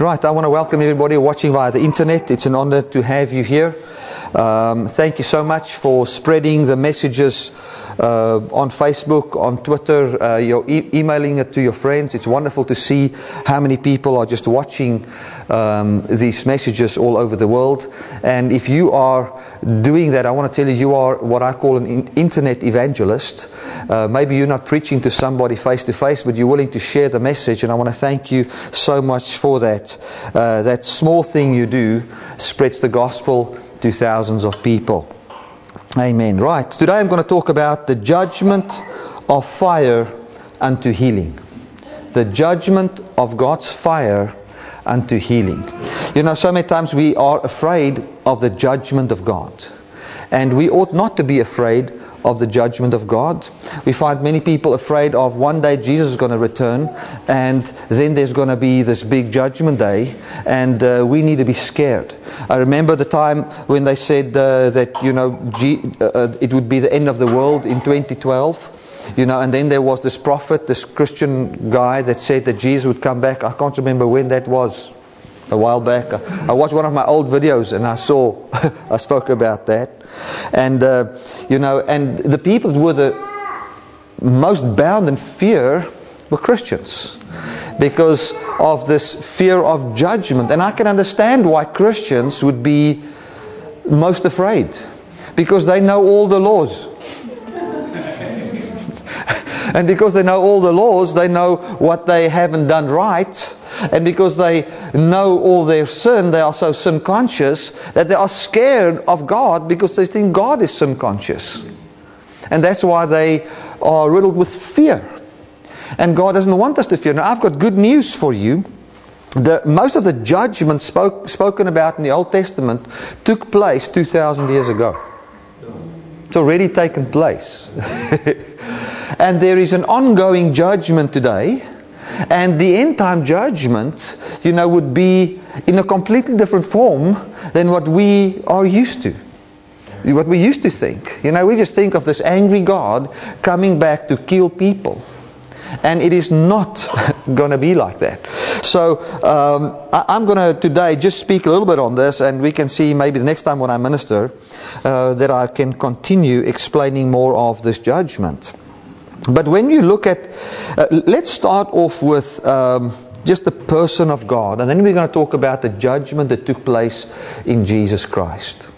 Right, I want to welcome everybody watching via the internet. It's an honor to have you here. Um, thank you so much for spreading the messages uh, on Facebook, on Twitter, uh, you're e- emailing it to your friends. It's wonderful to see how many people are just watching um, these messages all over the world. And if you are doing that, I want to tell you, you are what I call an in- internet evangelist. Uh, maybe you're not preaching to somebody face to face, but you're willing to share the message. And I want to thank you so much for that. Uh, that small thing you do spreads the gospel to thousands of people. Amen. Right. Today I'm going to talk about the judgment of fire unto healing. The judgment of God's fire unto healing. You know, so many times we are afraid of the judgment of God. And we ought not to be afraid of the judgment of God. We find many people afraid of one day Jesus is going to return, and then there's going to be this big judgment day, and uh, we need to be scared. I remember the time when they said uh, that you know G- uh, uh it would be the end of the world in 2012. You know, and then there was this prophet, this Christian guy that said that Jesus would come back. I can't remember when that was a while back. I watched one of my old videos and I saw, I spoke about that. And, uh, you know, and the people who were the most bound in fear were Christians because of this fear of judgment. And I can understand why Christians would be most afraid because they know all the laws. And because they know all the laws, they know what they haven't done right and because they know all their sin, they are so sin conscious that they are scared of God because they think God is sin conscious. And that's why they are riddled with fear. And God doesn't want us to fear. Now, I've got good news for you. The, most of the judgment spoke, spoken about in the Old Testament took place 2,000 years ago. It's already taken place. and there is an ongoing judgment today and the end time judgment, you know, would be in a completely different form than what we are used to. What we used to think. You know, we just think of this angry God coming back to kill people. And it is not going to be like that. So um, I, am going to today just speak a little bit on this, and we can see maybe the next time when I minister uh, that I can continue explaining more of this judgment. But when you look at, uh, let's start off with um, just the person of God, and then we're going to talk about the judgment that took place in Jesus Christ.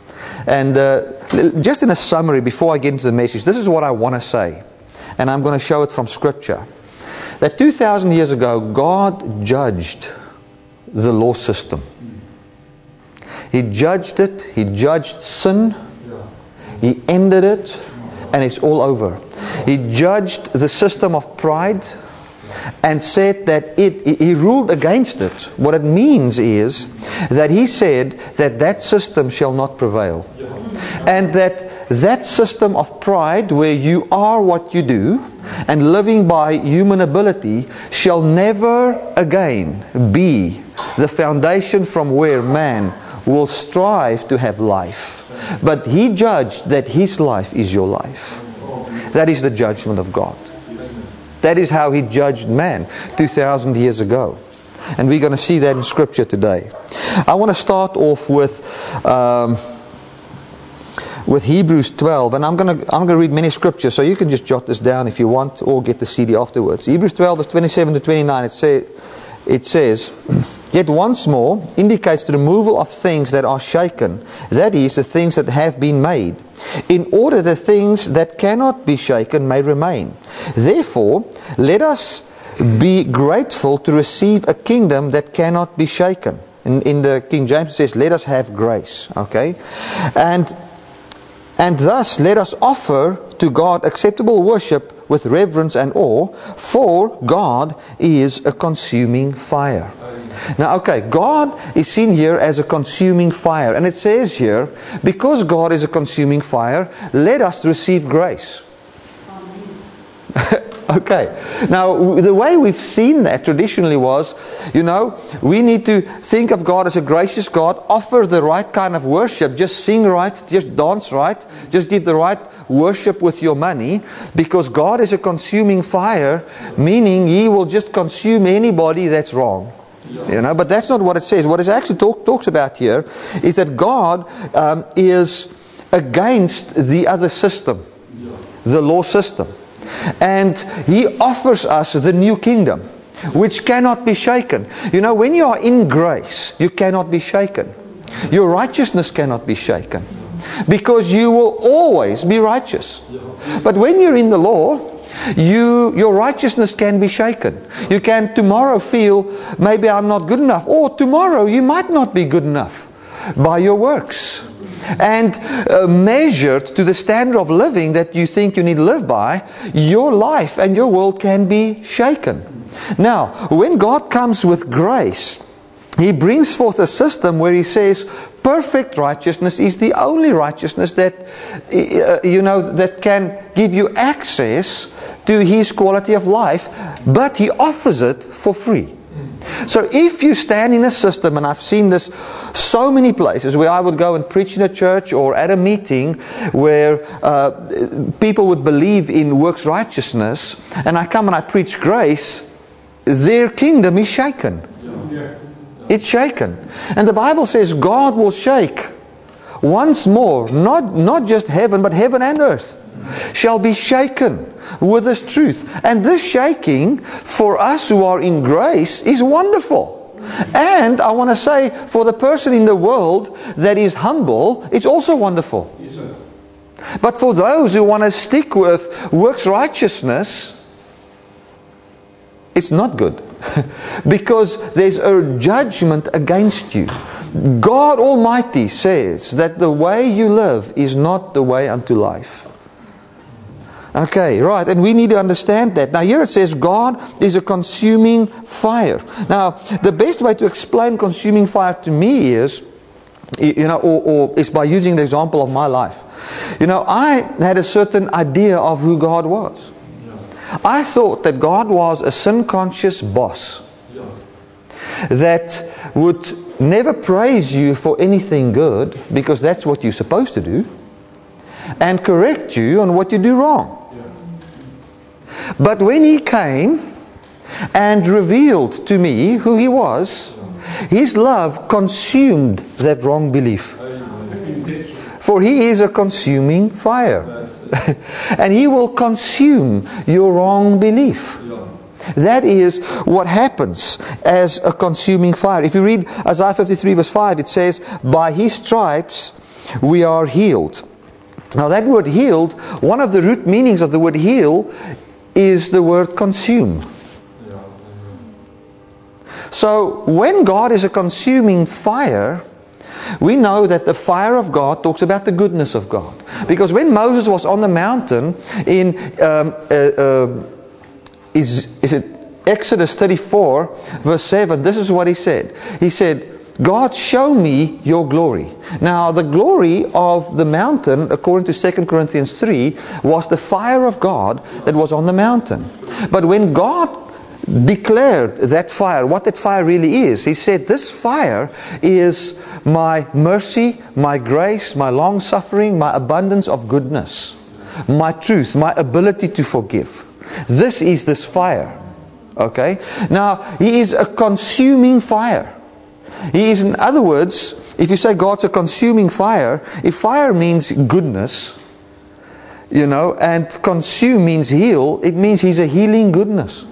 And uh, just in a summary, before I get into the message, this is what I want to say, and I'm going to show it from Scripture. That 2,000 years ago, God judged the law system. He judged it, He judged sin, He ended it, and it's all over. He judged the system of pride and said that it, he ruled against it. What it means is that he said that that system shall not prevail. And that that system of pride, where you are what you do and living by human ability, shall never again be the foundation from where man will strive to have life. But he judged that his life is your life. That is the judgment of God. That is how he judged man 2,000 years ago. And we're going to see that in Scripture today. I want to start off with. Um, with Hebrews 12, and I'm going to I'm going to read many scriptures, so you can just jot this down if you want, or get the CD afterwards. Hebrews 12, verse 27 to 29, it, say, it says, Yet once more indicates the removal of things that are shaken, that is, the things that have been made in order the things that cannot be shaken may remain. Therefore, let us be grateful to receive a kingdom that cannot be shaken. In, in the King James it says, let us have grace. Okay? And and thus let us offer to God acceptable worship with reverence and awe, for God is a consuming fire. Now, okay, God is seen here as a consuming fire. And it says here, because God is a consuming fire, let us receive grace. okay. Now, the way we've seen that traditionally was, you know, we need to think of God as a gracious God, offer the right kind of worship, just sing right, just dance right, just give the right worship with your money, because God is a consuming fire, meaning He will just consume anybody that's wrong. You know, but that's not what it says. What it actually talk, talks about here is that God um, is against the other system, the law system. And He offers us the new kingdom, which cannot be shaken. You know, when you are in grace, you cannot be shaken. Your righteousness cannot be shaken. Because you will always be righteous. But when you're in the law, you, your righteousness can be shaken. You can tomorrow feel, maybe I'm not good enough. Or tomorrow you might not be good enough by your works. And uh, measured to the standard of living that you think you need to live by, your life and your world can be shaken. Now, when God comes with grace, He brings forth a system where He says, perfect righteousness is the only righteousness that, uh, you know, that can give you access to his quality of life, but he offers it for free. So if you stand in a system, and I've seen this so many places where I would go and preach in a church or at a meeting where uh, people would believe in works righteousness, and I come and I preach grace, their kingdom is shaken. It's shaken. And the Bible says God will shake once more, not, not just heaven, but heaven and earth shall be shaken with this truth. And this shaking for us who are in grace is wonderful. And I want to say, for the person in the world that is humble, it's also wonderful. Yes, but for those who want to stick with works righteousness, it's not good. because there's a judgment against you. God Almighty says that the way you live is not the way unto life. Okay, right. And we need to understand that. Now, here it says God is a consuming fire. Now, the best way to explain consuming fire to me is, you know, or, or is by using the example of my life. You know, I had a certain idea of who God was. I thought that God was a sin conscious boss that would never praise you for anything good because that's what you're supposed to do and correct you on what you do wrong. But when he came and revealed to me who he was, his love consumed that wrong belief. For he is a consuming fire. and he will consume your wrong belief. That is what happens as a consuming fire. If you read Isaiah 53, verse 5, it says, By his stripes we are healed. Now, that word healed, one of the root meanings of the word heal is the word consume. So when God is a consuming fire, we know that the fire of God talks about the goodness of God. Because when Moses was on the mountain in um, uh, uh, is, is it Exodus 34 verse 7, this is what he said. He said, God, show me your glory. Now, the glory of the mountain, according to 2 Corinthians 3, was the fire of God that was on the mountain. But when God declared that fire, what that fire really is, He said, This fire is my mercy, my grace, my long suffering, my abundance of goodness, my truth, my ability to forgive. This is this fire. Okay? Now, He is a consuming fire. He is, in other words, if you say God's a consuming fire, if fire means goodness, you know, and consume means heal, it means He's a healing goodness.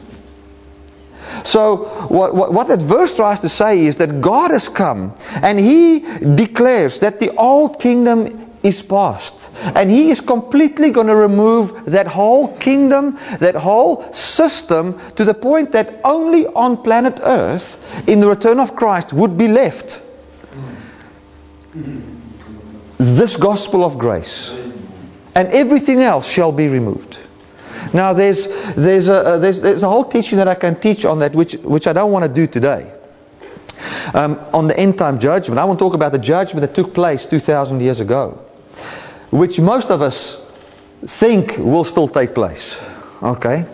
So, what, what, what, that verse tries to say is that God has come and He declares that the old kingdom is past. And He is completely going to remove that whole kingdom, that whole system, to the point that only on planet Earth, in the return of Christ, would be left this gospel of grace. And everything else shall be removed. Now, there's, there's, a, there's, there's a whole teaching that I can teach on that, which, which I don't want to do today. Um, on the end time judgment. I want to talk about the judgment that took place 2,000 years ago which most of us think will still take place. Okay?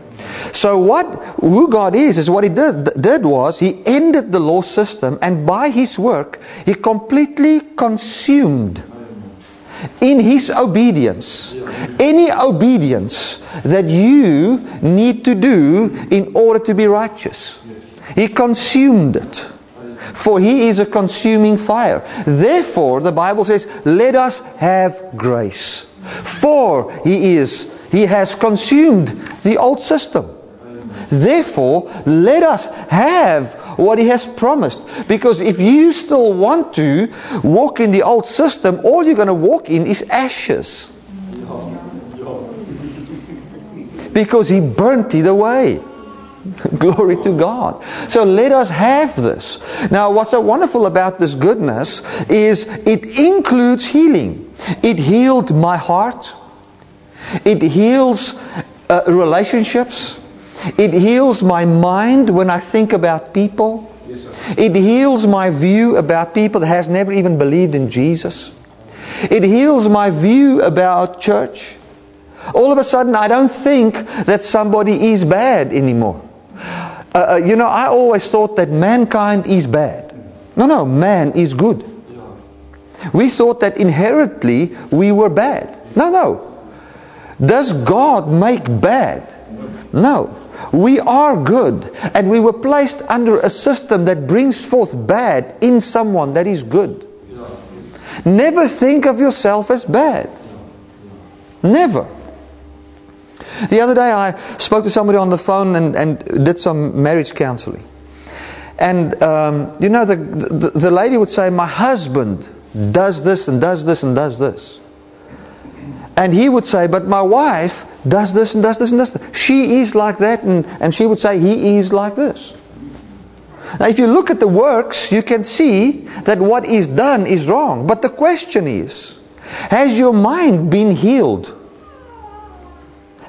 So what who God is is what he did, did was he ended the law system and by his work he completely consumed in his obedience any obedience that you need to do in order to be righteous. He consumed it. For he is a consuming fire. Therefore, the Bible says, let us have grace. For he is, he has consumed the old system. Therefore, let us have what he has promised. Because if you still want to walk in the old system, all you're going to walk in is ashes. Because he burnt it away. Glory to God. So let us have this. Now, what's so wonderful about this goodness is it includes healing. It healed my heart. It heals uh, relationships. It heals my mind when I think about people. Yes, it heals my view about people that has never even believed in Jesus. It heals my view about church. All of a sudden, I don't think that somebody is bad anymore. Uh, uh, you know, I always thought that mankind is bad. No, no, man is good. We thought that inherently we were bad. No, no. Does God make bad? No. We are good, and we were placed under a system that brings forth bad in someone that is good. Never think of yourself as bad. Never. The other day I spoke to somebody on the phone and, and did some marriage counseling. And, um, you know, the, the, the lady would say, My husband does this and does this and does this. And he would say, But my wife does this and does this and does this. She is like that, and, and she would say, He is like this. Now, if you look at the works, you can see that what is done is wrong. But the question is Has your mind been healed?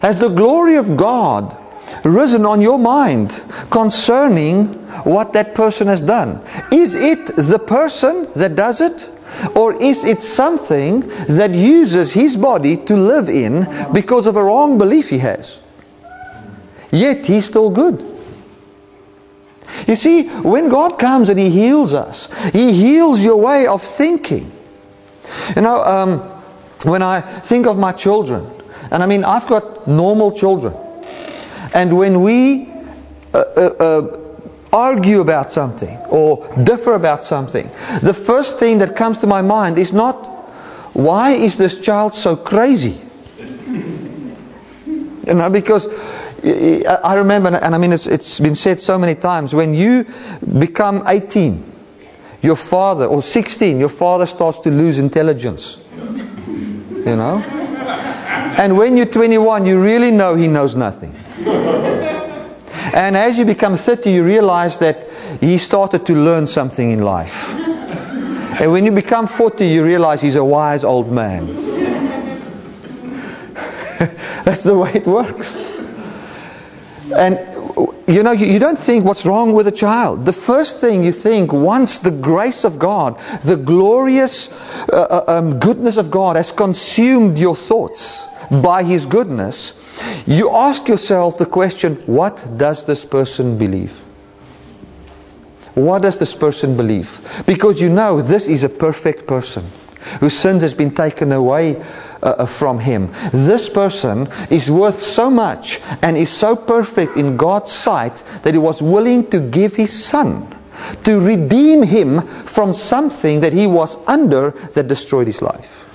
Has the glory of God risen on your mind concerning what that person has done? Is it the person that does it? Or is it something that uses his body to live in because of a wrong belief he has? Yet he's still good. You see, when God comes and He heals us, He heals your way of thinking. You know, um, when I think of my children, and I mean, I've got normal children, and when we uh, uh, uh, argue about something or differ about something, the first thing that comes to my mind is not, why is this child so crazy? You know, because I remember, and I mean, it's, it's been said so many times, when you become 18, your father, or 16, your father starts to lose intelligence. You know? And when you're 21, you really know he knows nothing. And as you become 30, you realize that he started to learn something in life. And when you become 40, you realize he's a wise old man. That's the way it works. And you know, you, don't think what's wrong with a child. The first thing you think, once the grace of God, the glorious uh, uh um, goodness of God has consumed your thoughts by His goodness, you ask yourself the question what does this person believe? What does this person believe? Because you know this is a perfect person whose sins has been taken away uh, uh, from him. This person is worth so much and is so perfect in God's sight that he was willing to give his son to redeem him from something that he was under that destroyed his life.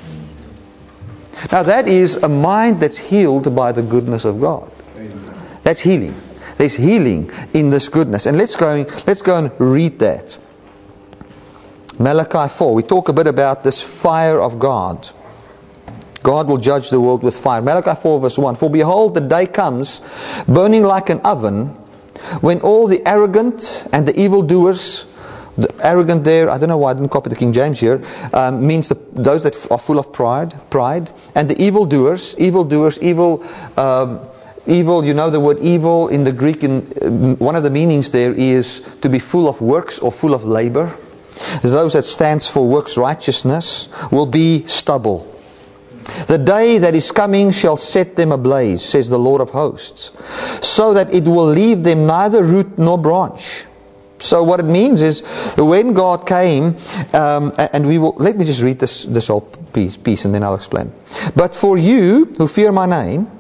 Now, that is a mind that's healed by the goodness of God. That's healing. There's healing in this goodness. And let's go, let's go and read that. Malachi 4. We talk a bit about this fire of God. God will judge the world with fire. Malachi 4, verse 1. For behold, the day comes, burning like an oven, when all the arrogant and the evildoers the arrogant there, I don't know why I didn't copy the King James here, um, means the, those that are full of pride, pride, and the evildoers, evildoers, evil, um, evil. You know the word evil in the Greek. In uh, one of the meanings there is to be full of works or full of labor. Those that stands for works righteousness will be stubble. The day that is coming shall set them ablaze, says the Lord of hosts, so that it will leave them neither root nor branch. So what it means is when God came, um, and we will let me just read this this whole piece, piece and then I'll explain. But for you who fear my name,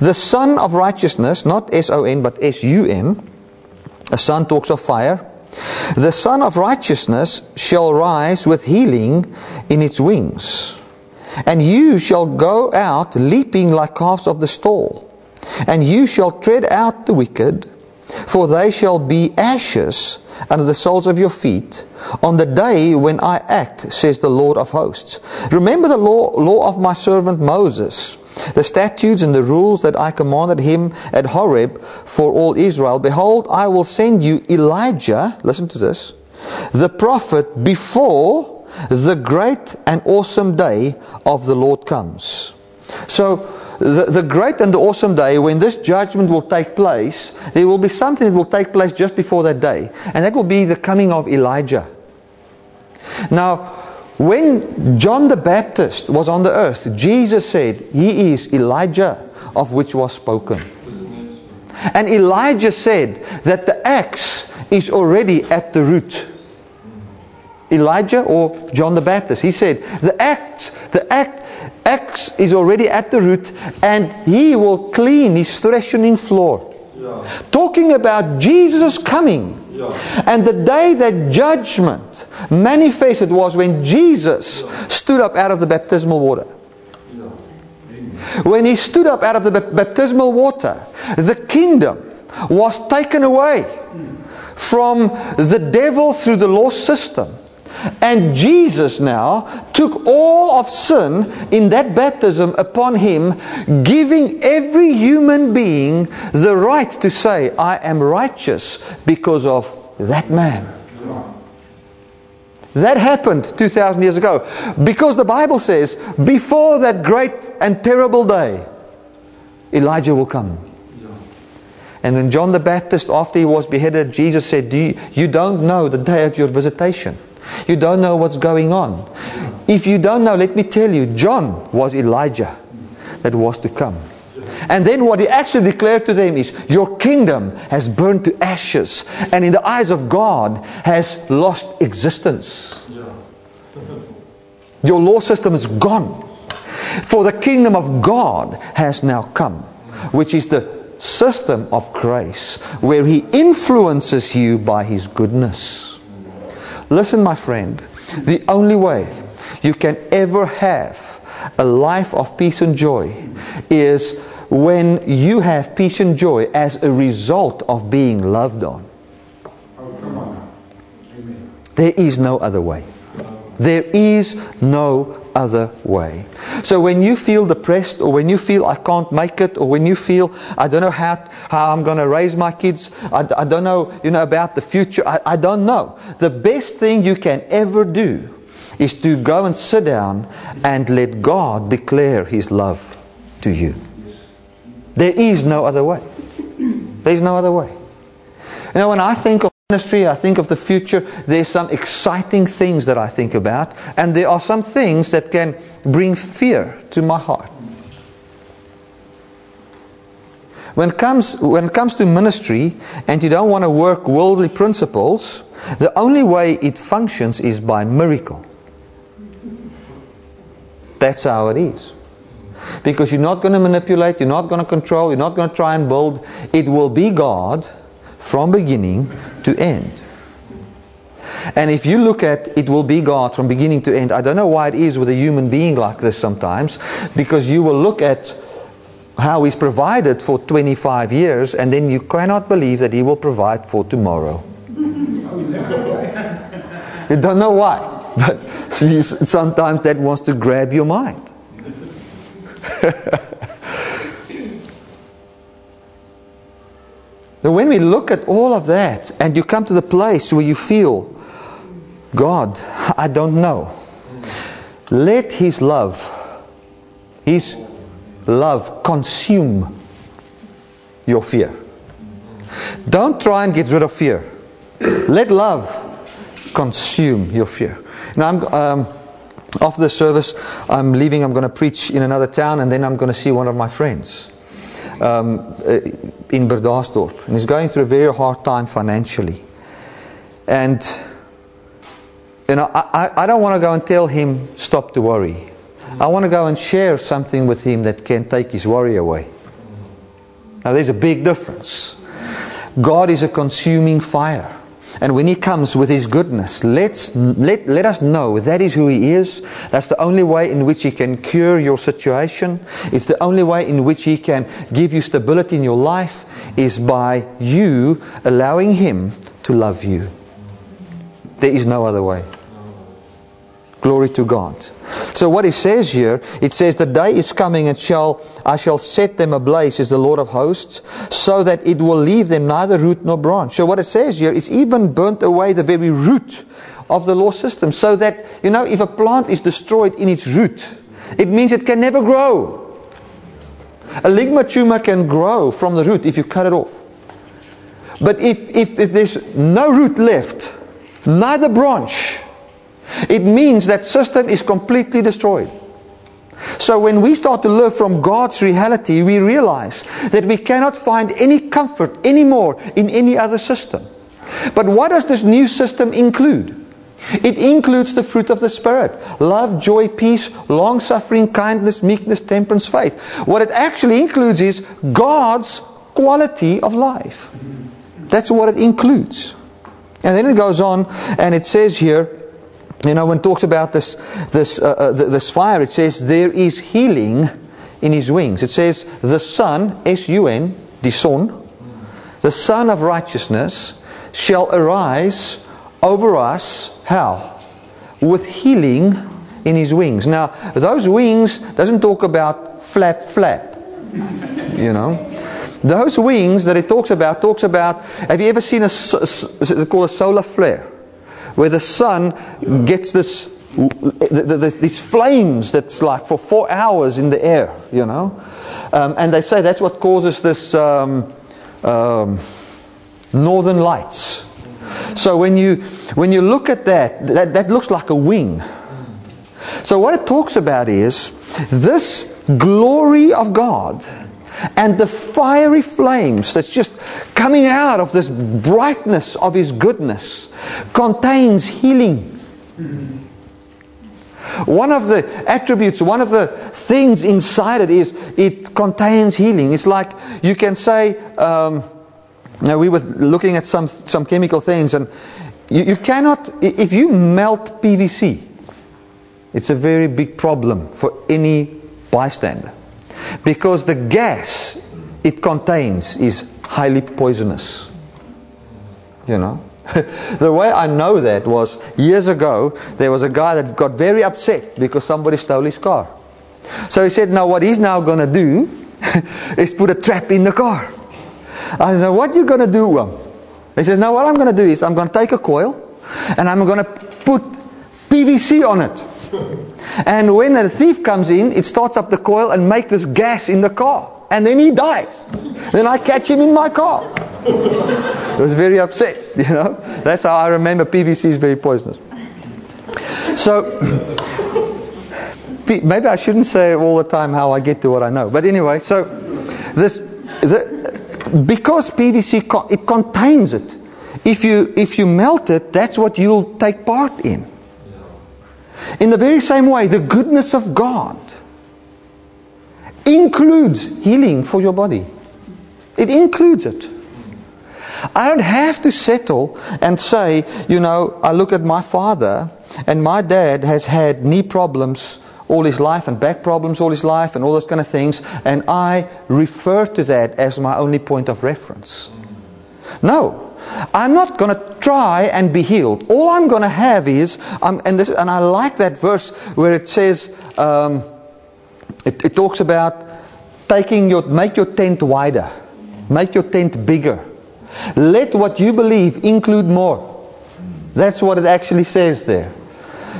the Sun of Righteousness, not S O N but S U N, A sun talks of fire. The Son of Righteousness shall rise with healing in its wings. And you shall go out leaping like calves of the stall. And you shall tread out the wicked, for they shall be ashes under the soles of your feet on the day when I act, says the Lord of hosts. Remember the law, law of my servant Moses, the statutes and the rules that I commanded him at Horeb for all Israel. Behold, I will send you Elijah, listen to this, the prophet before the great and awesome day of the Lord comes. So, the, the great and the awesome day when this judgment will take place, there will be something that will take place just before that day. And that will be the coming of Elijah. Now, when John the Baptist was on the earth, Jesus said, He is Elijah of which was spoken. And Elijah said that the axe is already at the root. Elijah or John the Baptist, he said, the axe, the act, axe is already at the root and he will clean his threshing floor. Yeah. Talking about Jesus coming. Yeah. And the day that judgment manifested was when Jesus yeah. stood up out of the baptismal water. When he stood up out of the baptismal water, the kingdom was taken away hmm. from the devil through the law system and Jesus now took all of sin in that baptism upon him, giving every human being the right to say, I am righteous because of that man. That happened 2,000 years ago. Because the Bible says, before that great and terrible day, Elijah will come. And when John the Baptist, after he was beheaded, Jesus said, Do you, you don't know the day of your visitation. You don't know what's going on. If you don't know, let me tell you, John was Elijah that was to come. And then what he actually declared to them is, Your kingdom has burned to ashes, and in the eyes of God has lost existence. Your law system is gone. For the kingdom of God has now come, which is the system of grace, where he influences you by his goodness. Listen, my friend, the only way you can ever have a life of peace and joy is when you have peace and joy as a result of being loved on. There is no other way. There is no other way. So when you feel depressed or when you feel I can't make it or when you feel I don't know how, how I'm going to raise my kids, I, I don't know, you know about the future, I, I don't know. The best thing you can ever do is to go and sit down and let God declare his love to you. There is no other way. There is no other way. You know, when I think of ministry, I think of the future, there's some exciting things that I think about, and there are some things that can bring fear to my heart. When it comes, when it comes to ministry and you don't want to work worldly principles, the only way it functions is by miracle. That's how it is. Because you're not going to manipulate, you're not going to control, you're not going to try and build. It will be God from beginning to end. And if you look at it will be God from beginning to end, I don't know why it is with a human being like this sometimes, because you will look at how He's provided for 25 years and then you cannot believe that He will provide for tomorrow. you don't know why, but sometimes that wants to grab your mind. Now, when we look at all of that and you come to the place where you feel, God, I don't know, let His love, His love consume your fear. Don't try and get rid of fear. Let love consume your fear. Now, I'm, um, after the service, I'm leaving. I'm going to preach in another town, and then I'm going to see one of my friends um, uh, in Bredasdorp. And he's going through a very hard time financially. And you know, I, I don't want to go and tell him, stop to worry. I want to go and share something with him that can take his worry away. Now, there's a big difference. God is a consuming fire. And when He comes with His goodness, let's, let, let us know that is who He is. That's the only way in which He can cure your situation. It's the only way in which He can give you stability in your life is by you allowing Him to love you. There is no other way. Glory to God. So what it says here, it says, The day is coming and shall I shall set them ablaze, is the Lord of hosts, so that it will leave them neither root nor branch. So what it says here is even burnt away the very root of the law system. So that, you know, if a plant is destroyed in its root, it means it can never grow. A ligma tumor can grow from the root if you cut it off. But if, if, if there's no root left, neither branch, it means that system is completely destroyed. So when we start to live from God's reality, we realize that we cannot find any comfort anymore in any other system. But what does this new system include? It includes the fruit of the Spirit love, joy, peace, long suffering, kindness, meekness, temperance, faith. What it actually includes is God's quality of life. That's what it includes. And then it goes on and it says here, you know, when it talks about this, this, uh, uh, this fire, it says there is healing in his wings. It says the Sun, S-U-N, the sun, the Son of righteousness shall arise over us. How? With healing in his wings. Now, those wings doesn't talk about flap, flap. You know, those wings that it talks about talks about. Have you ever seen a called a solar flare? Where the sun gets this these flames that's like for four hours in the air, you know. Um, and they say that's what causes this um, um, northern lights. So when you when you look at that, that, that looks like a wing. So what it talks about is this glory of God and the fiery flames that's just coming out of this brightness of His goodness contains healing. One of the attributes, one of the things inside it is it contains healing. It's like you can say, um, now we were looking at some, some chemical things, and you, you cannot, if you melt PVC, it's a very big problem for any bystander. Because the gas it contains is highly poisonous. You know? the way I know that was years ago, there was a guy that got very upset because somebody stole his car. So he said, Now, what he's now going to do is put a trap in the car. I said, What you going to do? He says, Now, what I'm going to do is I'm going to take a coil and I'm going to put PVC on it. And when a thief comes in, it starts up the coil and make this gas in the car. And then he dies. Then I catch him in my car. I was very upset, you know. That's how I remember PVC is very poisonous. So, maybe I shouldn't say all the time how I get to what I know. But anyway, so this, the, because PVC, it contains it. If you, if you melt it, that's what you'll take part in. In the very same way, the goodness of God includes healing for your body. It includes it. I don't have to settle and say, you know, I look at my father and my dad has had knee problems all his life and back problems all his life and all those kind of things, and I refer to that as my only point of reference. No, I'm not going to try and be healed. All I'm going to have is, um, and, this, and I like that verse where it says, um, it, it talks about taking your, make your tent wider, make your tent bigger. Let what you believe include more. That's what it actually says there.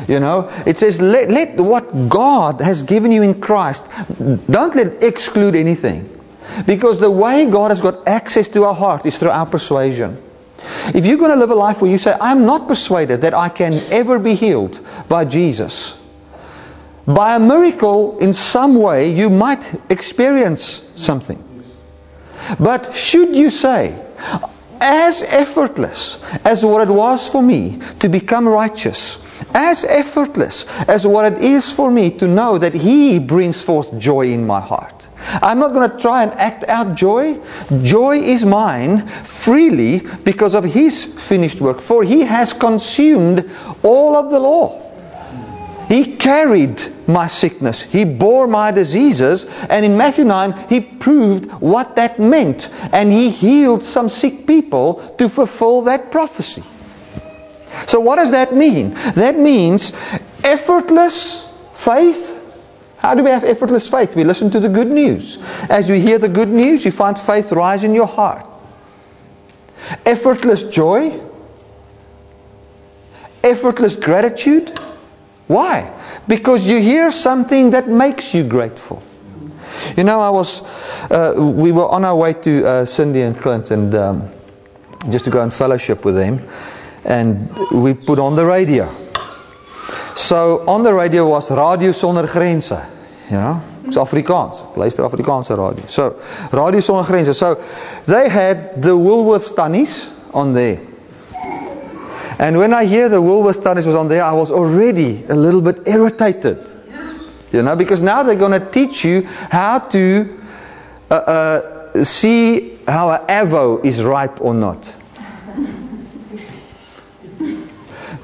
You know, it says, let, let what God has given you in Christ, don't let it exclude anything. Because the way God has got access to our heart is through our persuasion. If you're going to live a life where you say, I'm not persuaded that I can ever be healed by Jesus, by a miracle, in some way, you might experience something. But should you say, as effortless as what it was for me to become righteous, as effortless as what it is for me to know that He brings forth joy in my heart. I'm not going to try and act out joy. Joy is mine freely because of His finished work, for He has consumed all of the law. He carried my sickness. He bore my diseases. And in Matthew 9, he proved what that meant. And he healed some sick people to fulfill that prophecy. So, what does that mean? That means effortless faith. How do we have effortless faith? We listen to the good news. As you hear the good news, you find faith rise in your heart. Effortless joy. Effortless gratitude why? Because you hear something that makes you grateful. You know, I was, uh, we were on our way to uh, Cindy and Clint, and um, just to go and fellowship with them, and we put on the radio. So on the radio was Radio Sonder you know. It's Afrikaans. Luister Afrikaanse radio. So, Radio Sonder. So, they had the Woolworths Tannies on there. And when I hear the Woolworths Tannies was on there, I was already a little bit irritated. You know, because now they're going to teach you how to uh, uh, see how an avo is ripe or not.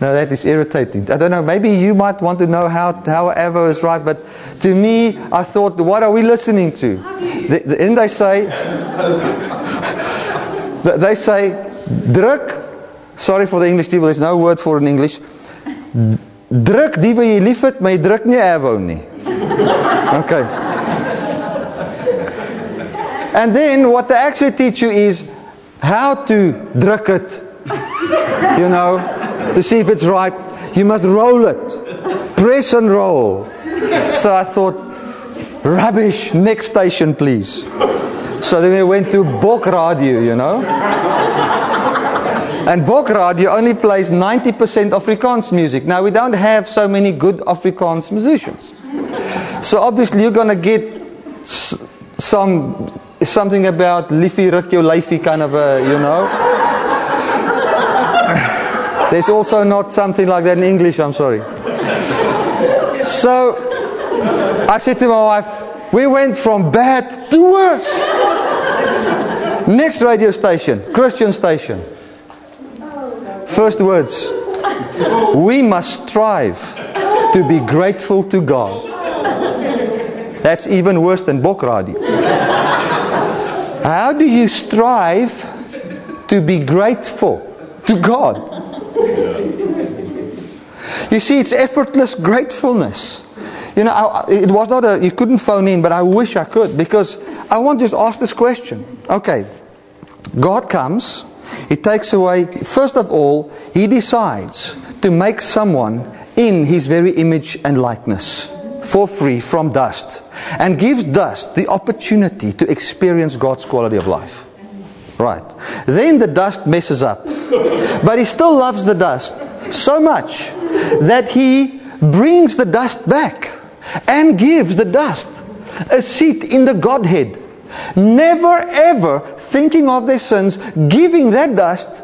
Now that is irritating. I don't know, maybe you might want to know how, how avo is ripe, but to me, I thought, what are we listening to? The, the, and they say, they say, druk Sorry for the English people, there's no word for it in English. Druk die wat jy liefhet, maar jy druk nie erwou nie. Okay. And then what they actually teach you is how to druk it. You know, to see if it's right. You must roll it. Press and roll. So I thought, rubbish, next station please. So then we went to Bok Radio, you know. And Bokradio only plays 90% Afrikaans music. Now, we don't have so many good Afrikaans musicians. So obviously you're going to get some something about Liffy Ruk Jou kind of a, you know. There's also not something like that in English, I'm sorry. So I said to my wife, we went from bad to worse. Next radio station, Christian station. First words We must strive to be grateful to God. That's even worse than Bokradi. How do you strive to be grateful to God? You see, it's effortless gratefulness. You know, I, it was not a, you couldn't phone in, but I wish I could because I want to just ask this question. Okay, God comes he takes away, first of all, he decides to make someone in his very image and likeness for free from dust and gives dust the opportunity to experience God's quality of life. Right. Then the dust messes up. But he still loves the dust so much that he brings the dust back and gives the dust a seat in the Godhead never ever thinking of their sins, giving that dust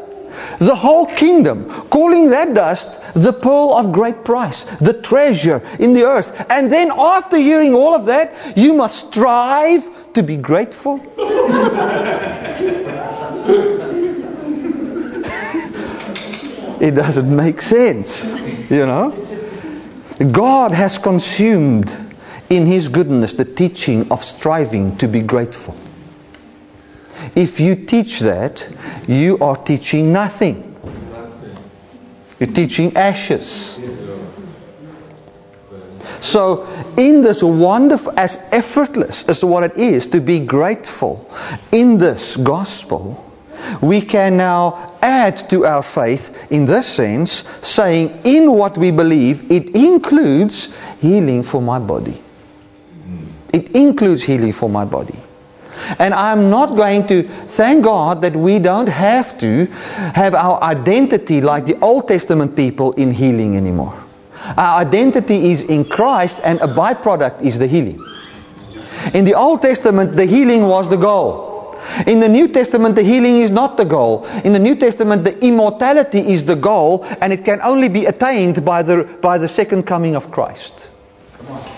the whole kingdom, calling that dust the pearl of great price, the treasure in the earth. And then, after hearing all of that, you must strive to be grateful. it doesn't make sense, you know. God has consumed in His goodness the teaching of striving to be grateful. If you teach that, you are teaching nothing. You're teaching ashes. So, in this wonderful, as effortless as what it is to be grateful in this gospel, we can now add to our faith in this sense, saying, in what we believe, it includes healing for my body. It includes healing for my body. And I'm not going to thank God that we don't have to have our identity like the Old Testament people in healing anymore. Our identity is in Christ, and a byproduct is the healing. In the Old Testament, the healing was the goal. In the New Testament, the healing is not the goal. In the New Testament, the immortality is the goal, and it can only be attained by the, by the second coming of Christ.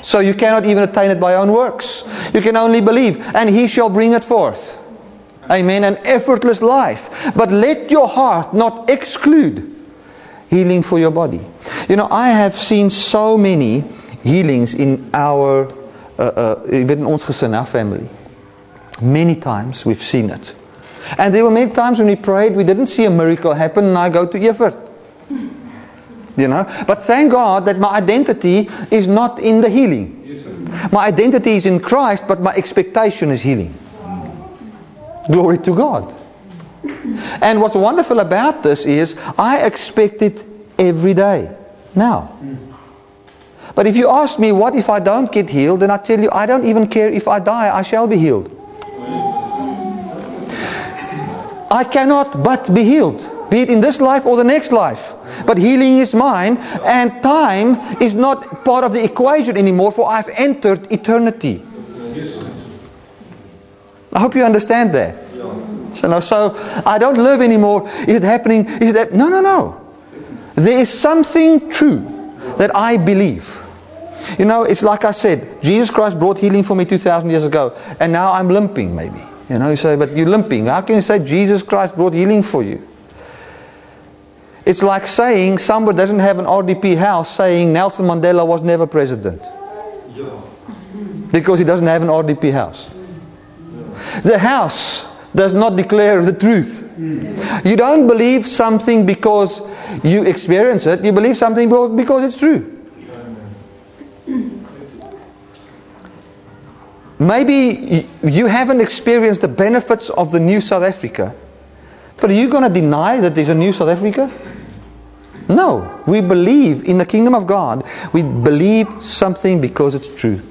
So you cannot even attain it by own works. You can only believe, and He shall bring it forth. Amen. An effortless life. But let your heart not exclude healing for your body. You know, I have seen so many healings in our, uh, uh, in ons gesin, our family. Many times we've seen it. And there were many times when we prayed, we didn't see a miracle happen, and I go to Evert. You know? But thank God that my identity is not in the healing. my identity is in Christ, but my expectation is healing. Glory to God. And what's wonderful about this is I expect it every day now. But if you ask me, what if I don't get healed? Then I tell you, I don't even care if I die, I shall be healed. I cannot but be healed, be it in this life or the next life. But healing is mine, and time is not part of the equation anymore, for I've entered eternity. I hope you understand that. So, no, so I don't live anymore. Is it happening? Is that? No, no, no. There is something true that I believe. You know, it's like I said, Jesus Christ brought healing for me 2,000 years ago, and now I'm limping, maybe. You know, you say, but you're limping. How can you say Jesus Christ brought healing for you? It's like saying somebody doesn't have an RDP house saying Nelson Mandela was never president. Because he doesn't have an RDP house. The house does not declare the truth. You don't believe something because you experience it, you believe something because it's true. Maybe you haven't experienced the benefits of the new South Africa, but are you going to deny that there's a new South Africa? No, we believe in the kingdom of God. We believe something because it's true.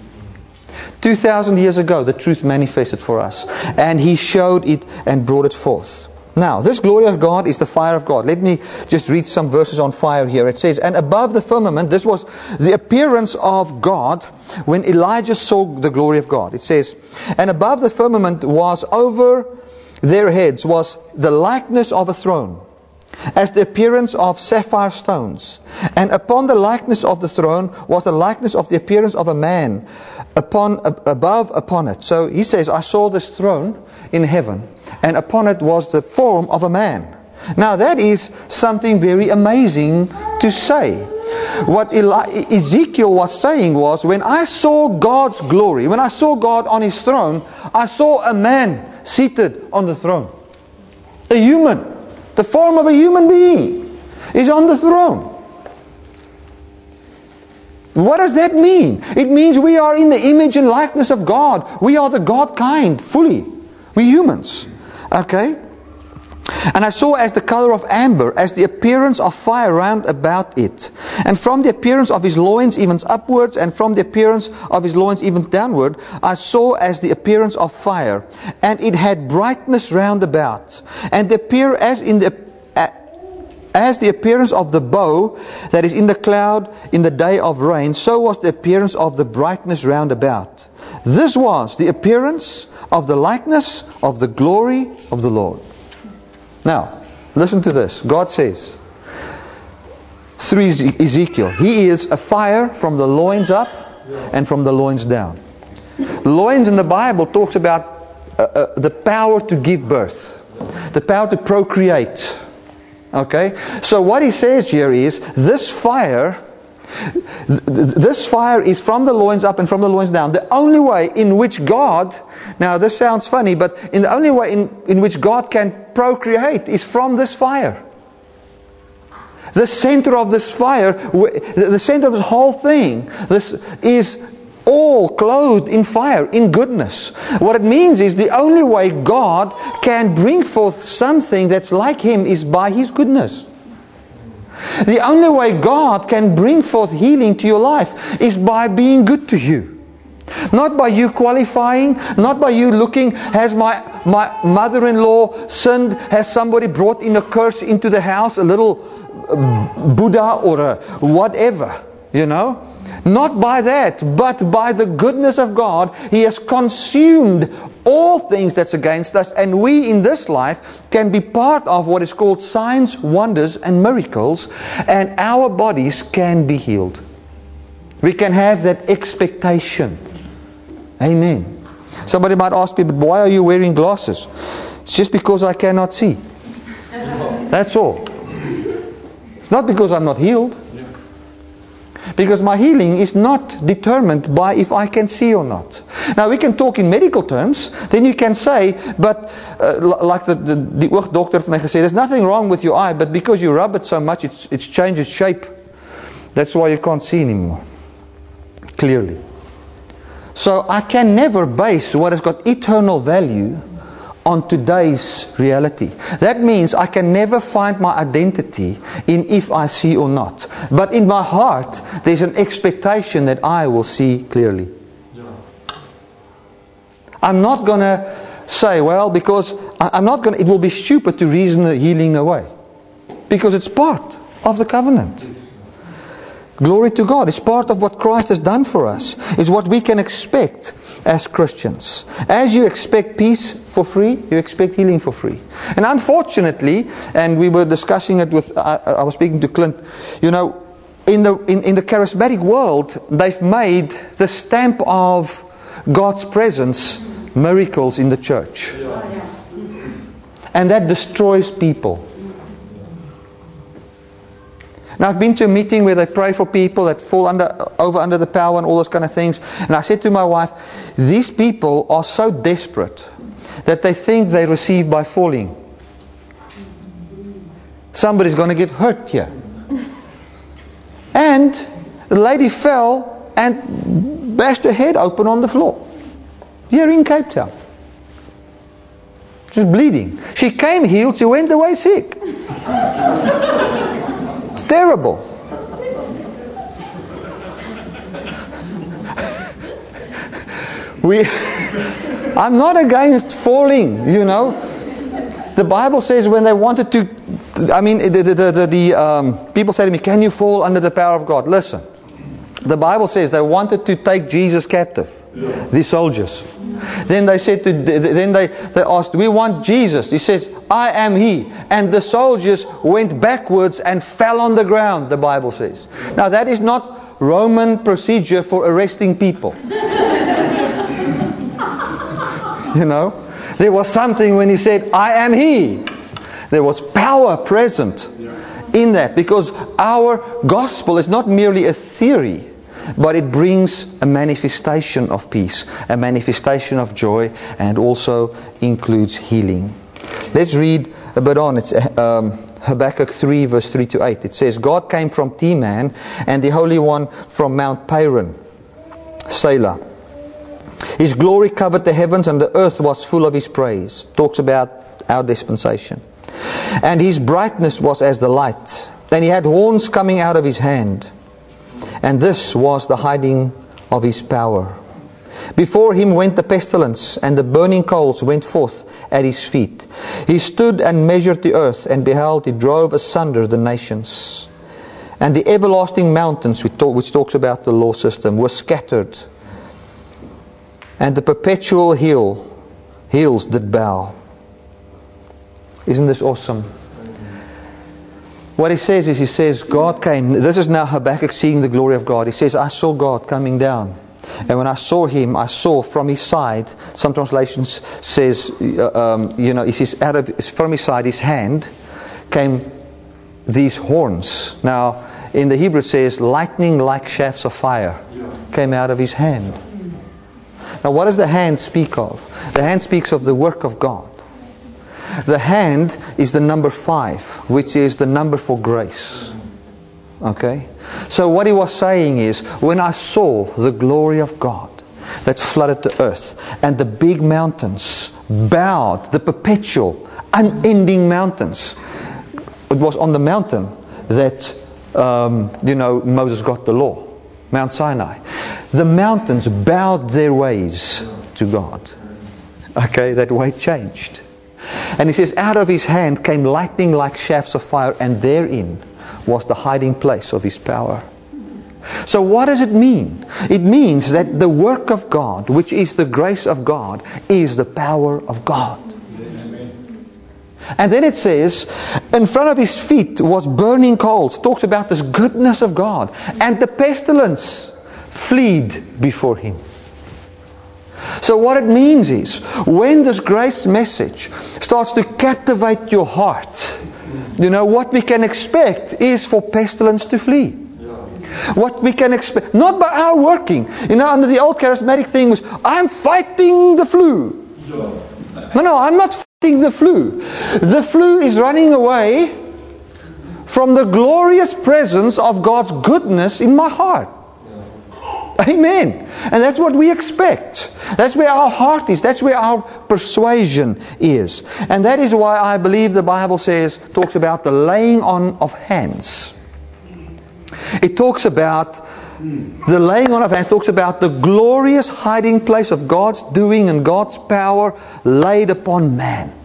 2,000 years ago, the truth manifested for us, and He showed it and brought it forth. Now, this glory of God is the fire of God. Let me just read some verses on fire here. It says, And above the firmament, this was the appearance of God when Elijah saw the glory of God. It says, And above the firmament was over their heads was the likeness of a throne as the appearance of sapphire stones. And upon the likeness of the throne was the likeness of the appearance of a man upon, above upon it. So he says, I saw this throne in heaven, and upon it was the form of a man. Now that is something very amazing to say. What Ezekiel was saying was, when I saw God's glory, when I saw God on his throne, I saw a man seated on the throne. A human. The form of a human being is on the throne. What does that mean? It means we are in the image and likeness of God. We are the God kind, fully. We humans. Okay? And I saw as the color of amber, as the appearance of fire round about it. And from the appearance of his loins even upwards, and from the appearance of his loins even downward, I saw as the appearance of fire. And it had brightness round about. And appear as in the as the appearance of the bow that is in the cloud in the day of rain, so was the appearance of the brightness round about. This was the appearance of the likeness of the glory of the Lord. Now, listen to this. God says through Ezekiel, He is a fire from the loins up and from the loins down. Loins in the Bible talks about uh, uh, the power to give birth, the power to procreate. Okay? So what he says here is this fire this fire is from the loins up and from the loins down. The only way in which God, now this sounds funny, but in the only way in, in which God can procreate is from this fire. The center of this fire, the center of this whole thing, this is all clothed in fire, in goodness. What it means is the only way God can bring forth something that's like Him is by His goodness. The only way God can bring forth healing to your life is by being good to you. Not by you qualifying, not by you looking, has my, my mother in law sinned? Has somebody brought in a curse into the house, a little um, Buddha or a whatever? you know. Not by that, but by the goodness of God, He has consumed all things that's against us, and we in this life can be part of what is called signs, wonders, and miracles, and our bodies can be healed. We can have that expectation. Amen. Somebody might ask me, but why are you wearing glasses? It's just because I cannot see. That's all. It's not because I'm not healed. Because my healing is not determined by if I can see or not. Now, we can talk in medical terms. Then you can say, but uh, like the, the, the doctor may say, there's nothing wrong with your eye, but because you rub it so much, it's, it's changed its shape. That's why you can't see anymore. Clearly. So I can never base what has got eternal value on today's reality. That means I can never find my identity in if I see or not. But in my heart, there's an expectation that I will see clearly. I'm not going to say, well, because I'm not going to, it will be stupid to reason the healing away. Because it's part of the covenant. Glory to God. It's part of what Christ has done for us. It's what we can expect as Christians. As you expect peace for free, you expect healing for free. And unfortunately, and we were discussing it with, I, I was speaking to Clint, you know, in the, in, in the charismatic world, they've made the stamp of God's presence miracles in the church. And that destroys people. Now I've been to a meeting where they pray for people that fall under, over under the power and all those kind of things. And I said to my wife, these people are so desperate that they think they receive by falling. Somebody's going to get hurt here. And the lady fell and bashed her head open on the floor. Here in Cape Town. She's bleeding. She came healed, she went away sick terrible. we, I'm not against falling, you know. The Bible says when they wanted to, I mean, the, the, the, the um, people say to me, Can you fall under the power of God? Listen, the Bible says they wanted to take Jesus captive, yeah. these soldiers. Then they said to, then they, they asked, we want Jesus. He says, I am he. And the soldiers went backwards and fell on the ground, the Bible says. Now that is not Roman procedure for arresting people. you know? There was something when he said, I am he. There was power present in that because our gospel is not merely a theory but it brings a manifestation of peace, a manifestation of joy, and also includes healing. Let's read a bit on. It's um, Habakkuk 3, verse 3 to 8. It says, God came from Teman, and the Holy One from Mount Paran, Selah. His glory covered the heavens, and the earth was full of his praise. Talks about our dispensation. And his brightness was as the light, and he had horns coming out of his hand. And this was the hiding of his power. Before him went the pestilence, and the burning coals went forth at his feet. He stood and measured the earth, and beheld, he drove asunder the nations. And the everlasting mountains, which talks about the law system, were scattered. And the perpetual hill, hills did bow. Isn't this awesome? What he says is, he says, God came. This is now Habakkuk seeing the glory of God. He says, I saw God coming down. And when I saw him, I saw from his side, some translations says, uh, um, you know, he says, out of, from his side, his hand, came these horns. Now, in the Hebrew it says, lightning like shafts of fire came out of his hand. Now, what does the hand speak of? The hand speaks of the work of God. The hand is the number five, which is the number for grace. Okay? So, what he was saying is when I saw the glory of God that flooded the earth and the big mountains bowed, the perpetual, unending mountains, it was on the mountain that, um, you know, Moses got the law, Mount Sinai. The mountains bowed their ways to God. Okay, that way changed. And he says, Out of his hand came lightning like shafts of fire, and therein was the hiding place of his power. So, what does it mean? It means that the work of God, which is the grace of God, is the power of God. And then it says, in front of his feet was burning coals. Talks about this goodness of God. And the pestilence fled before him. So, what it means is, when this grace message starts to captivate your heart, you know, what we can expect is for pestilence to flee. What we can expect, not by our working. You know, under the old charismatic thing was, I'm fighting the flu. No, no, I'm not fighting the flu. The flu is running away from the glorious presence of God's goodness in my heart. Amen. And that's what we expect. That's where our heart is. That's where our persuasion is. And that is why I believe the Bible says, talks about the laying on of hands. It talks about the laying on of hands, talks about the glorious hiding place of God's doing and God's power laid upon man.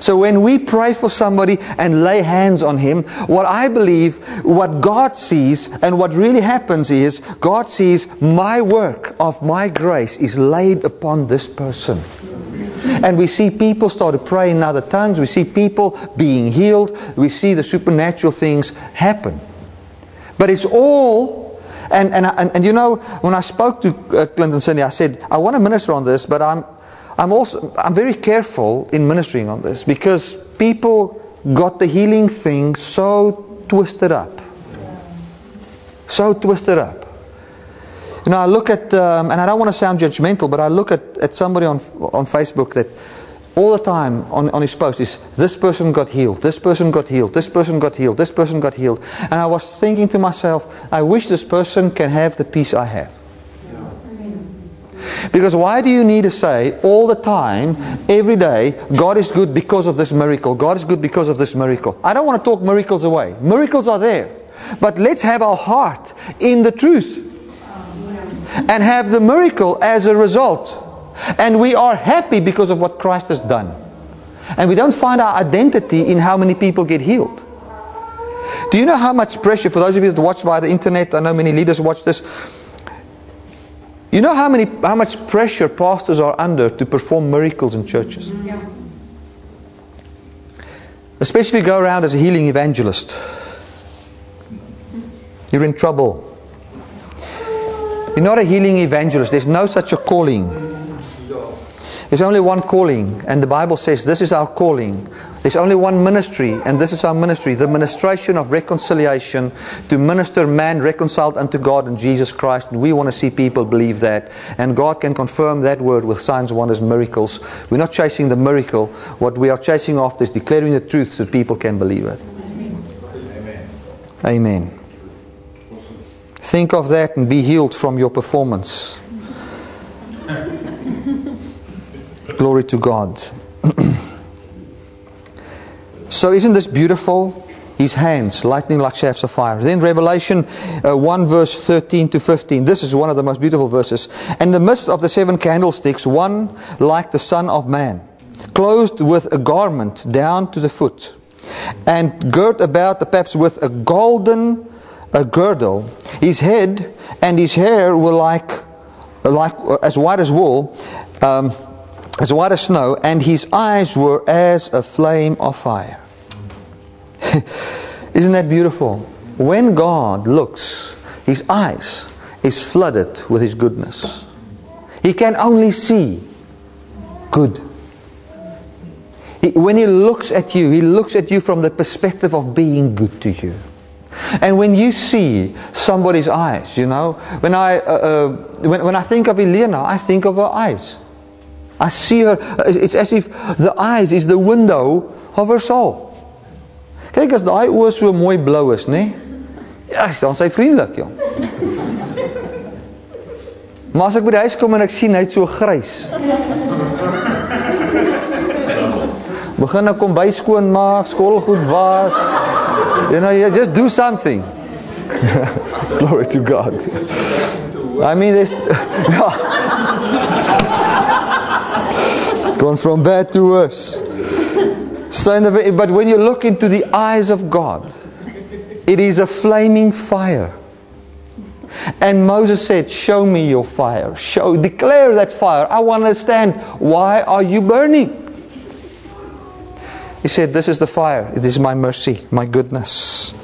So when we pray for somebody and lay hands on him, what I believe, what God sees, and what really happens is God sees my work of my grace is laid upon this person. And we see people start to pray in other tongues. We see people being healed. We see the supernatural things happen. But it's all, and, and, and, and you know, when I spoke to uh, Clinton Cindy, I said, I want to minister on this, but I'm, I'm also I'm very careful in ministering on this because people got the healing thing so twisted up. So twisted up. You know, I look at, um, and I don't want to sound judgmental, but I look at, at somebody on, on Facebook that all the time on, on his post is this person got healed, this person got healed, this person got healed, this person got healed. And I was thinking to myself, I wish this person can have the peace I have. Because why do you need to say all the time, every day, God is good because of this miracle, God is good because of this miracle? I don't want to talk miracles away. Miracles are there. But let's have our heart in the truth and have the miracle as a result. And we are happy because of what Christ has done. And we don't find our identity in how many people get healed. Do you know how much pressure, for those of you that watch via the internet, I know many leaders watch this, you know how, many, how much pressure pastors are under to perform miracles in churches? Yeah. Especially if you go around as a healing evangelist. You're in trouble. You're not a healing evangelist. There's no such a calling. There's only one calling, and the Bible says this is our calling. There's only one ministry, and this is our ministry the ministration of reconciliation to minister man reconciled unto God in Jesus Christ. And we want to see people believe that. And God can confirm that word with signs, wonders, miracles. We're not chasing the miracle. What we are chasing after is declaring the truth so people can believe it. Amen. Amen. Think of that and be healed from your performance. Glory to God. so, isn't this beautiful? His hands, lightning like shafts of fire. Then, Revelation uh, 1, verse 13 to 15. This is one of the most beautiful verses. In the midst of the seven candlesticks, one like the Son of Man, clothed with a garment down to the foot, and girt about the paps with a golden a girdle. His head and his hair were like, like as white as wool. Um, as white as snow, and his eyes were as a flame of fire. Isn't that beautiful? When God looks, his eyes is flooded with his goodness. He can only see good. He, when he looks at you, he looks at you from the perspective of being good to you. And when you see somebody's eyes, you know, when I, uh, uh, when, when I think of Elena, I think of her eyes. I see her, it's as if the eyes is the window of her soul. Kyk as daai oë so mooi blou is, nê? Ja, dan sy vriendelik, jong. Maar as ek by die huis kom en ek sien hy't so grys. Begin ek kom by skoon maak, skottelgoed was. You know, you just do something. Glory to God. I mean, there's. Gone from bad to worse. But when you look into the eyes of God, it is a flaming fire. And Moses said, Show me your fire. Show, declare that fire. I want to understand why are you burning? He said, This is the fire. It is my mercy, my goodness.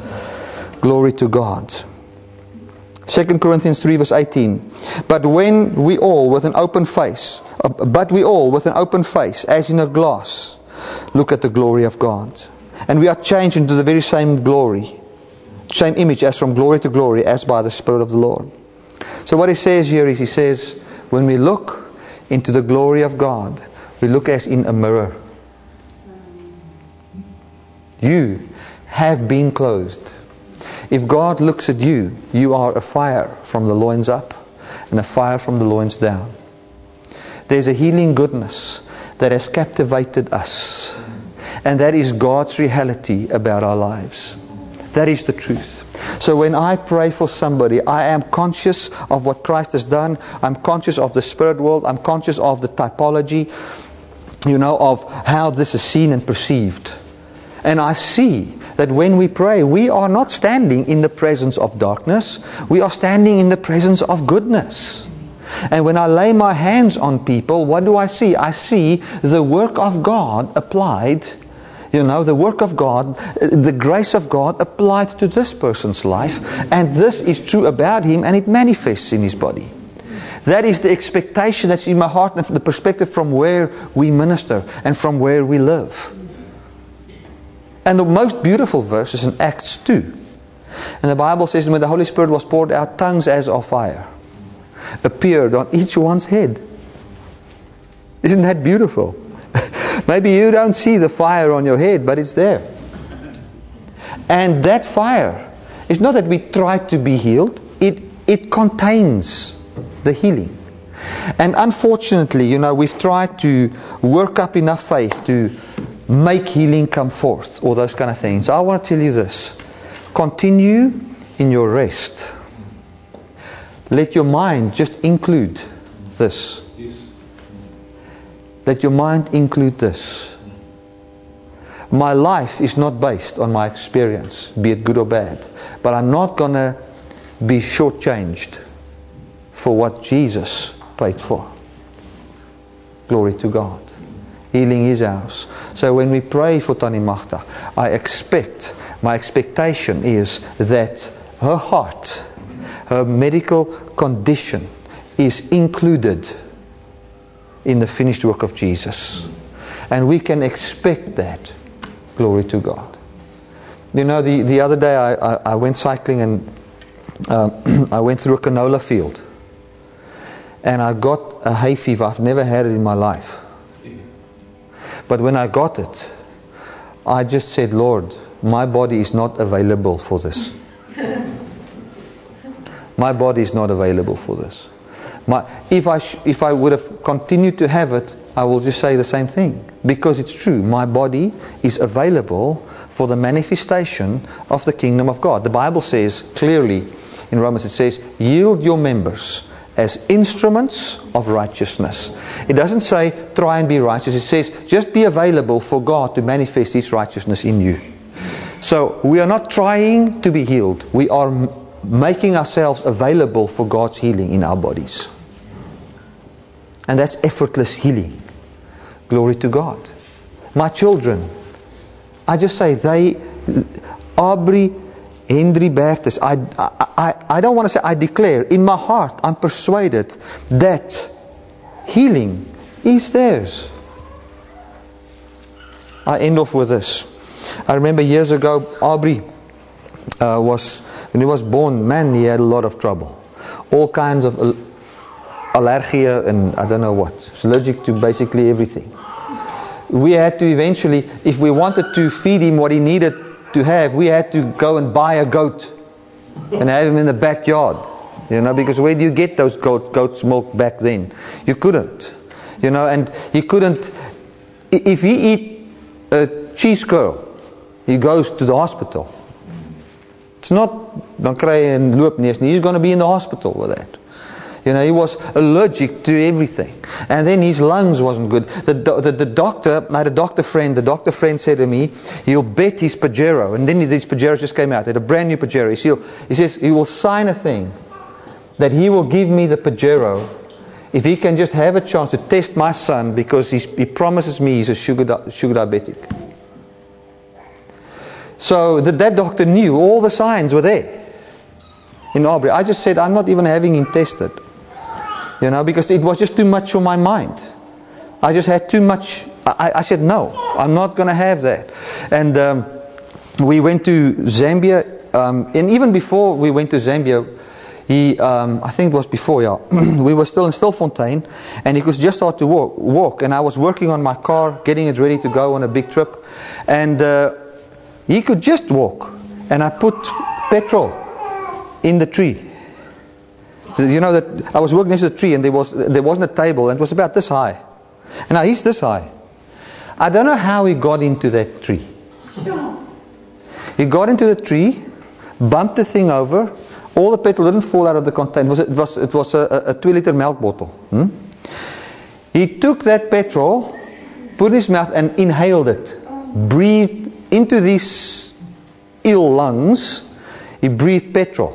Glory to God. 2 Corinthians 3 verse 18. But when we all with an open face, uh, but we all with an open face, as in a glass, look at the glory of God. And we are changed into the very same glory, same image as from glory to glory, as by the Spirit of the Lord. So what he says here is, he says, when we look into the glory of God, we look as in a mirror. You have been closed. If God looks at you, you are a fire from the loins up and a fire from the loins down. There's a healing goodness that has captivated us. And that is God's reality about our lives. That is the truth. So when I pray for somebody, I am conscious of what Christ has done. I'm conscious of the spirit world. I'm conscious of the typology, you know, of how this is seen and perceived. And I see that when we pray, we are not standing in the presence of darkness, we are standing in the presence of goodness. And when I lay my hands on people, what do I see? I see the work of God applied, you know, the work of God, the grace of God applied to this person's life. And this is true about him and it manifests in his body. That is the expectation that's in my heart and the perspective from where we minister and from where we live. And the most beautiful verse is in Acts 2. And the Bible says, when the Holy Spirit was poured out, tongues as of fire appeared on each one's head. Isn't that beautiful? Maybe you don't see the fire on your head, but it's there. And that fire is not that we try to be healed, it, it contains the healing. And unfortunately, you know, we've tried to work up enough faith to make healing come forth, or those kind of things. I want to tell you this continue in your rest. Let your mind just include this. Let your mind include this. My life is not based on my experience, be it good or bad. But I'm not going to be shortchanged for what Jesus paid for. Glory to God. Healing is ours. So when we pray for Tannie Magda, I expect, my expectation is that her heart, her medical condition is included in the finished work of Jesus. And we can expect that. Glory to God. You know, the, the other day I, I, I went cycling and um, I went through a canola field. And I got a hay fever. I've never had it in my life. But when I got it, I just said, Lord, my body is not available for this. My body is not available for this. My, if, I if I would have continued to have it, I will just say the same thing. Because it's true. My body is available for the manifestation of the kingdom of God. The Bible says clearly in Romans, it says, yield your members as instruments of righteousness. It doesn't say try and be righteous. It says just be available for God to manifest His righteousness in you. So we are not trying to be healed. We are making ourselves available for God's healing in our bodies. And that's effortless healing. Glory to God. My children, I just say they, Aubrey Henry Bertus, I, I, I don't want to say I declare, in my heart, I'm persuaded that healing is theirs. I end off with this. I remember years ago, Aubrey uh, was, when he was born, man, he had a lot of trouble. All kinds of al- allergy and I don't know what. He's allergic to basically everything. We had to eventually, if we wanted to feed him what he needed to have, we had to go and buy a goat and have him in the backyard. You know, because where do you get those goat, goat's milk back then? You couldn't. You know, and he couldn't. If he eat a cheese curl, he goes to the hospital. It's not, hy 'n loopneus nie. He's going to be in the hospital with that. You know, he was allergic to everything. And then his lungs wasn't good. The, the, the doctor, I had a doctor friend, the doctor friend said to me, he'll bet his Pajero. And then these Pajeros just came out. They had a brand new Pajero. He, he says he will sign a thing that he will give me the Pajero if he can just have a chance to test my son because he promises me he's a sugar, sugar diabetic. So that doctor knew all the signs were there in Aubrey. I just said, I'm not even having him tested. You know, because it was just too much for my mind. I just had too much. I, I said, no, I'm not going to have that. And um, we went to Zambia. Um, and even before we went to Zambia, he, um, I think it was before, yeah. we were still in Stilfontein, and he could just start to walk, walk. And I was working on my car, getting it ready to go on a big trip. And uh, he could just walk. And I put petrol in the tree. You know that I was working next to the tree, and there, was, there wasn't a table, and it was about this high. And now he's this high. I don't know how he got into that tree. He got into the tree, bumped the thing over, all the petrol didn't fall out of the container. It was, it was, it was a, a, two liter milk bottle. Hmm? He took that petrol, put in his mouth, and inhaled it. Breathed into these ill lungs. He breathed petrol.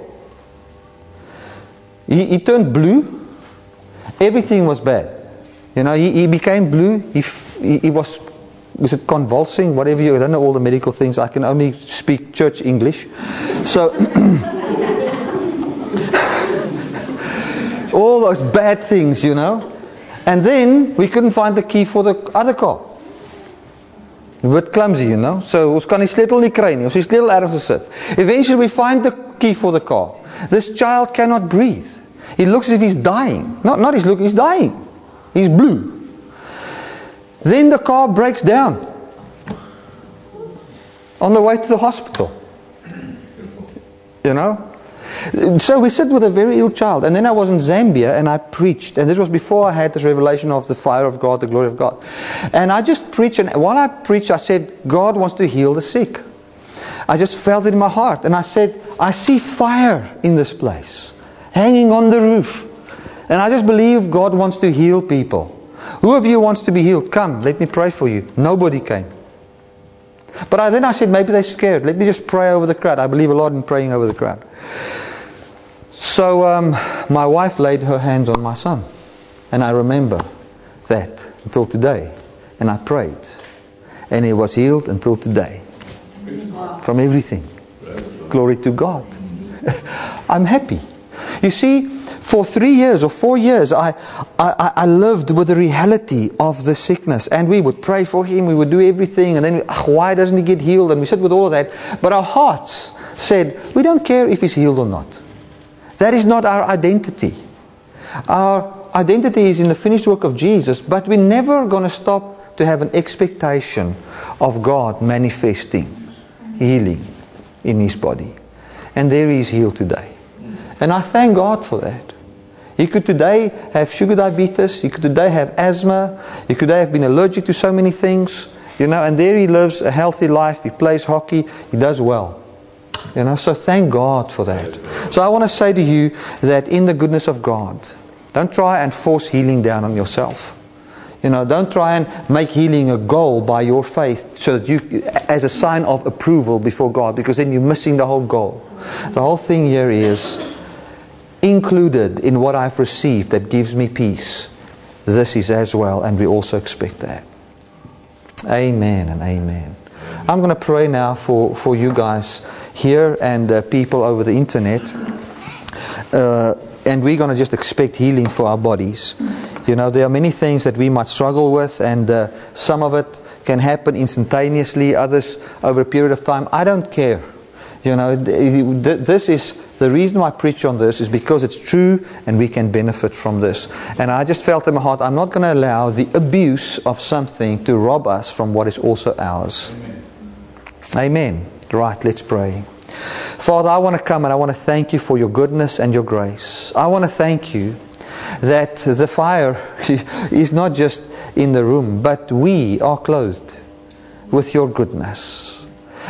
He, he turned blue. Everything was bad. You know, he, he became blue. He, he, he was was it convulsing, whatever you, I don't know all the medical things. I can only speak church English. So, all those bad things, you know. And then we couldn't find the key for the other car. Bit clumsy, you know. So ons kan die sleutel nie kry nie. Ons is sleutel ergens gesit. Eventually we find the key for the car. This child cannot breathe. He looks as if he's dying. Not not he's looking, he's dying. He's blue. Then the car breaks down on the way to the hospital. You know? So we sit with a very ill child. And then I was in Zambia and I preached. And this was before I had this revelation of the fire of God, the glory of God. And I just preached. And while I preached, I said, God wants to heal the sick. I just felt it in my heart. And I said, I see fire in this place, hanging on the roof. And I just believe God wants to heal people. Who of you wants to be healed? Come, let me pray for you. Nobody came. But I, then I said, maybe they're scared. Let me just pray over the crowd. I believe a lot in praying over the crowd. So um, my wife laid her hands on my son. And I remember that until today. And I prayed. And he was healed until today. From everything. Glory to God. I'm happy. You see, for three years or four years, I, I, I lived with the reality of the sickness. And we would pray for him, we would do everything, and then, why doesn't he get healed? And we sit with all that. But our hearts said, we don't care if he's healed or not. That is not our identity. Our identity is in the finished work of Jesus, but we're never going to stop to have an expectation of God manifesting healing in his body. And there he is healed today. And I thank God for that. He could today have sugar diabetes. He could today have asthma. He could today have been allergic to so many things. You know, and there he lives a healthy life. He plays hockey. He does well. You know, so thank God for that. So I want to say to you that in the goodness of God, don't try and force healing down on yourself. You know, don't try and make healing a goal by your faith so that you, as a sign of approval before God, because then you're missing the whole goal. The whole thing here is included in what I've received that gives me peace. This is as well, and we also expect that. Amen and amen. I'm going to pray now for, for you guys here and uh, people over the internet. Uh, and we're going to just expect healing for our bodies. You know, there are many things that we might struggle with, and uh, some of it can happen instantaneously, others over a period of time. I don't care. You know, this is the reason why I preach on this is because it's true and we can benefit from this. And I just felt in my heart, I'm not going to allow the abuse of something to rob us from what is also ours. Amen. Amen. Right, let's pray. Father, I want to come and I want to thank you for your goodness and your grace. I want to thank you that the fire is not just in the room, but we are clothed with your goodness.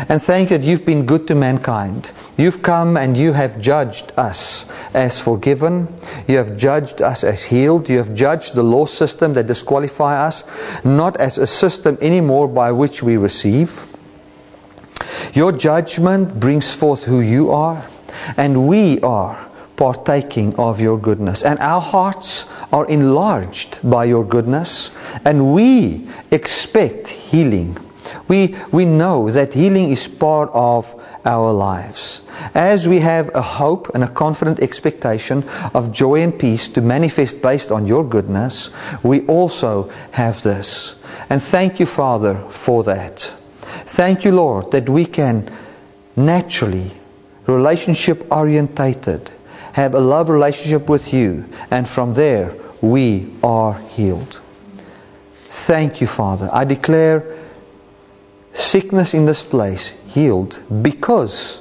And thank you that you've been good to mankind. You've come and you have judged us as forgiven. You have judged us as healed. You have judged the law system that disqualify us, not as a system anymore by which we receive. Your judgment brings forth who you are, and we are partaking of your goodness. And our hearts are enlarged by your goodness, and we expect healing. We, we know that healing is part of our lives. As we have a hope and a confident expectation of joy and peace to manifest based on your goodness, we also have this. And thank you, Father, for that. Thank you, Lord, that we can naturally, relationship orientated, have a love relationship with you, and from there we are healed. Thank you, Father. I declare sickness in this place healed because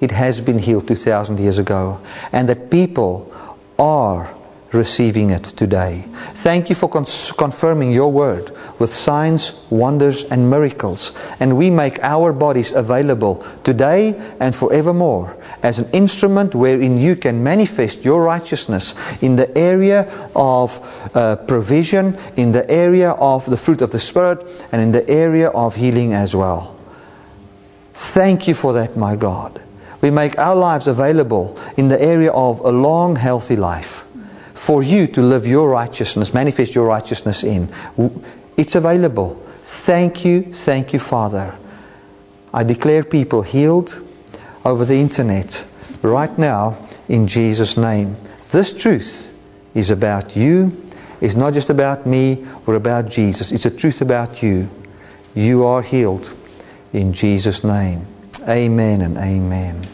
it has been healed 2,000 years ago, and that people are receiving it today. Thank you for cons- confirming your word with signs, wonders, and miracles. And we make our bodies available today and forevermore as an instrument wherein you can manifest your righteousness in the area of uh, provision, in the area of the fruit of the Spirit, and in the area of healing as well. Thank you for that, my God. We make our lives available in the area of a long, healthy life for you to live your righteousness, manifest your righteousness in. It's available. Thank you, thank you, Father. I declare people healed over the internet right now in Jesus' name. This truth is about you. It's not just about me or about Jesus. It's a truth about you. You are healed in Jesus' name. Amen and amen.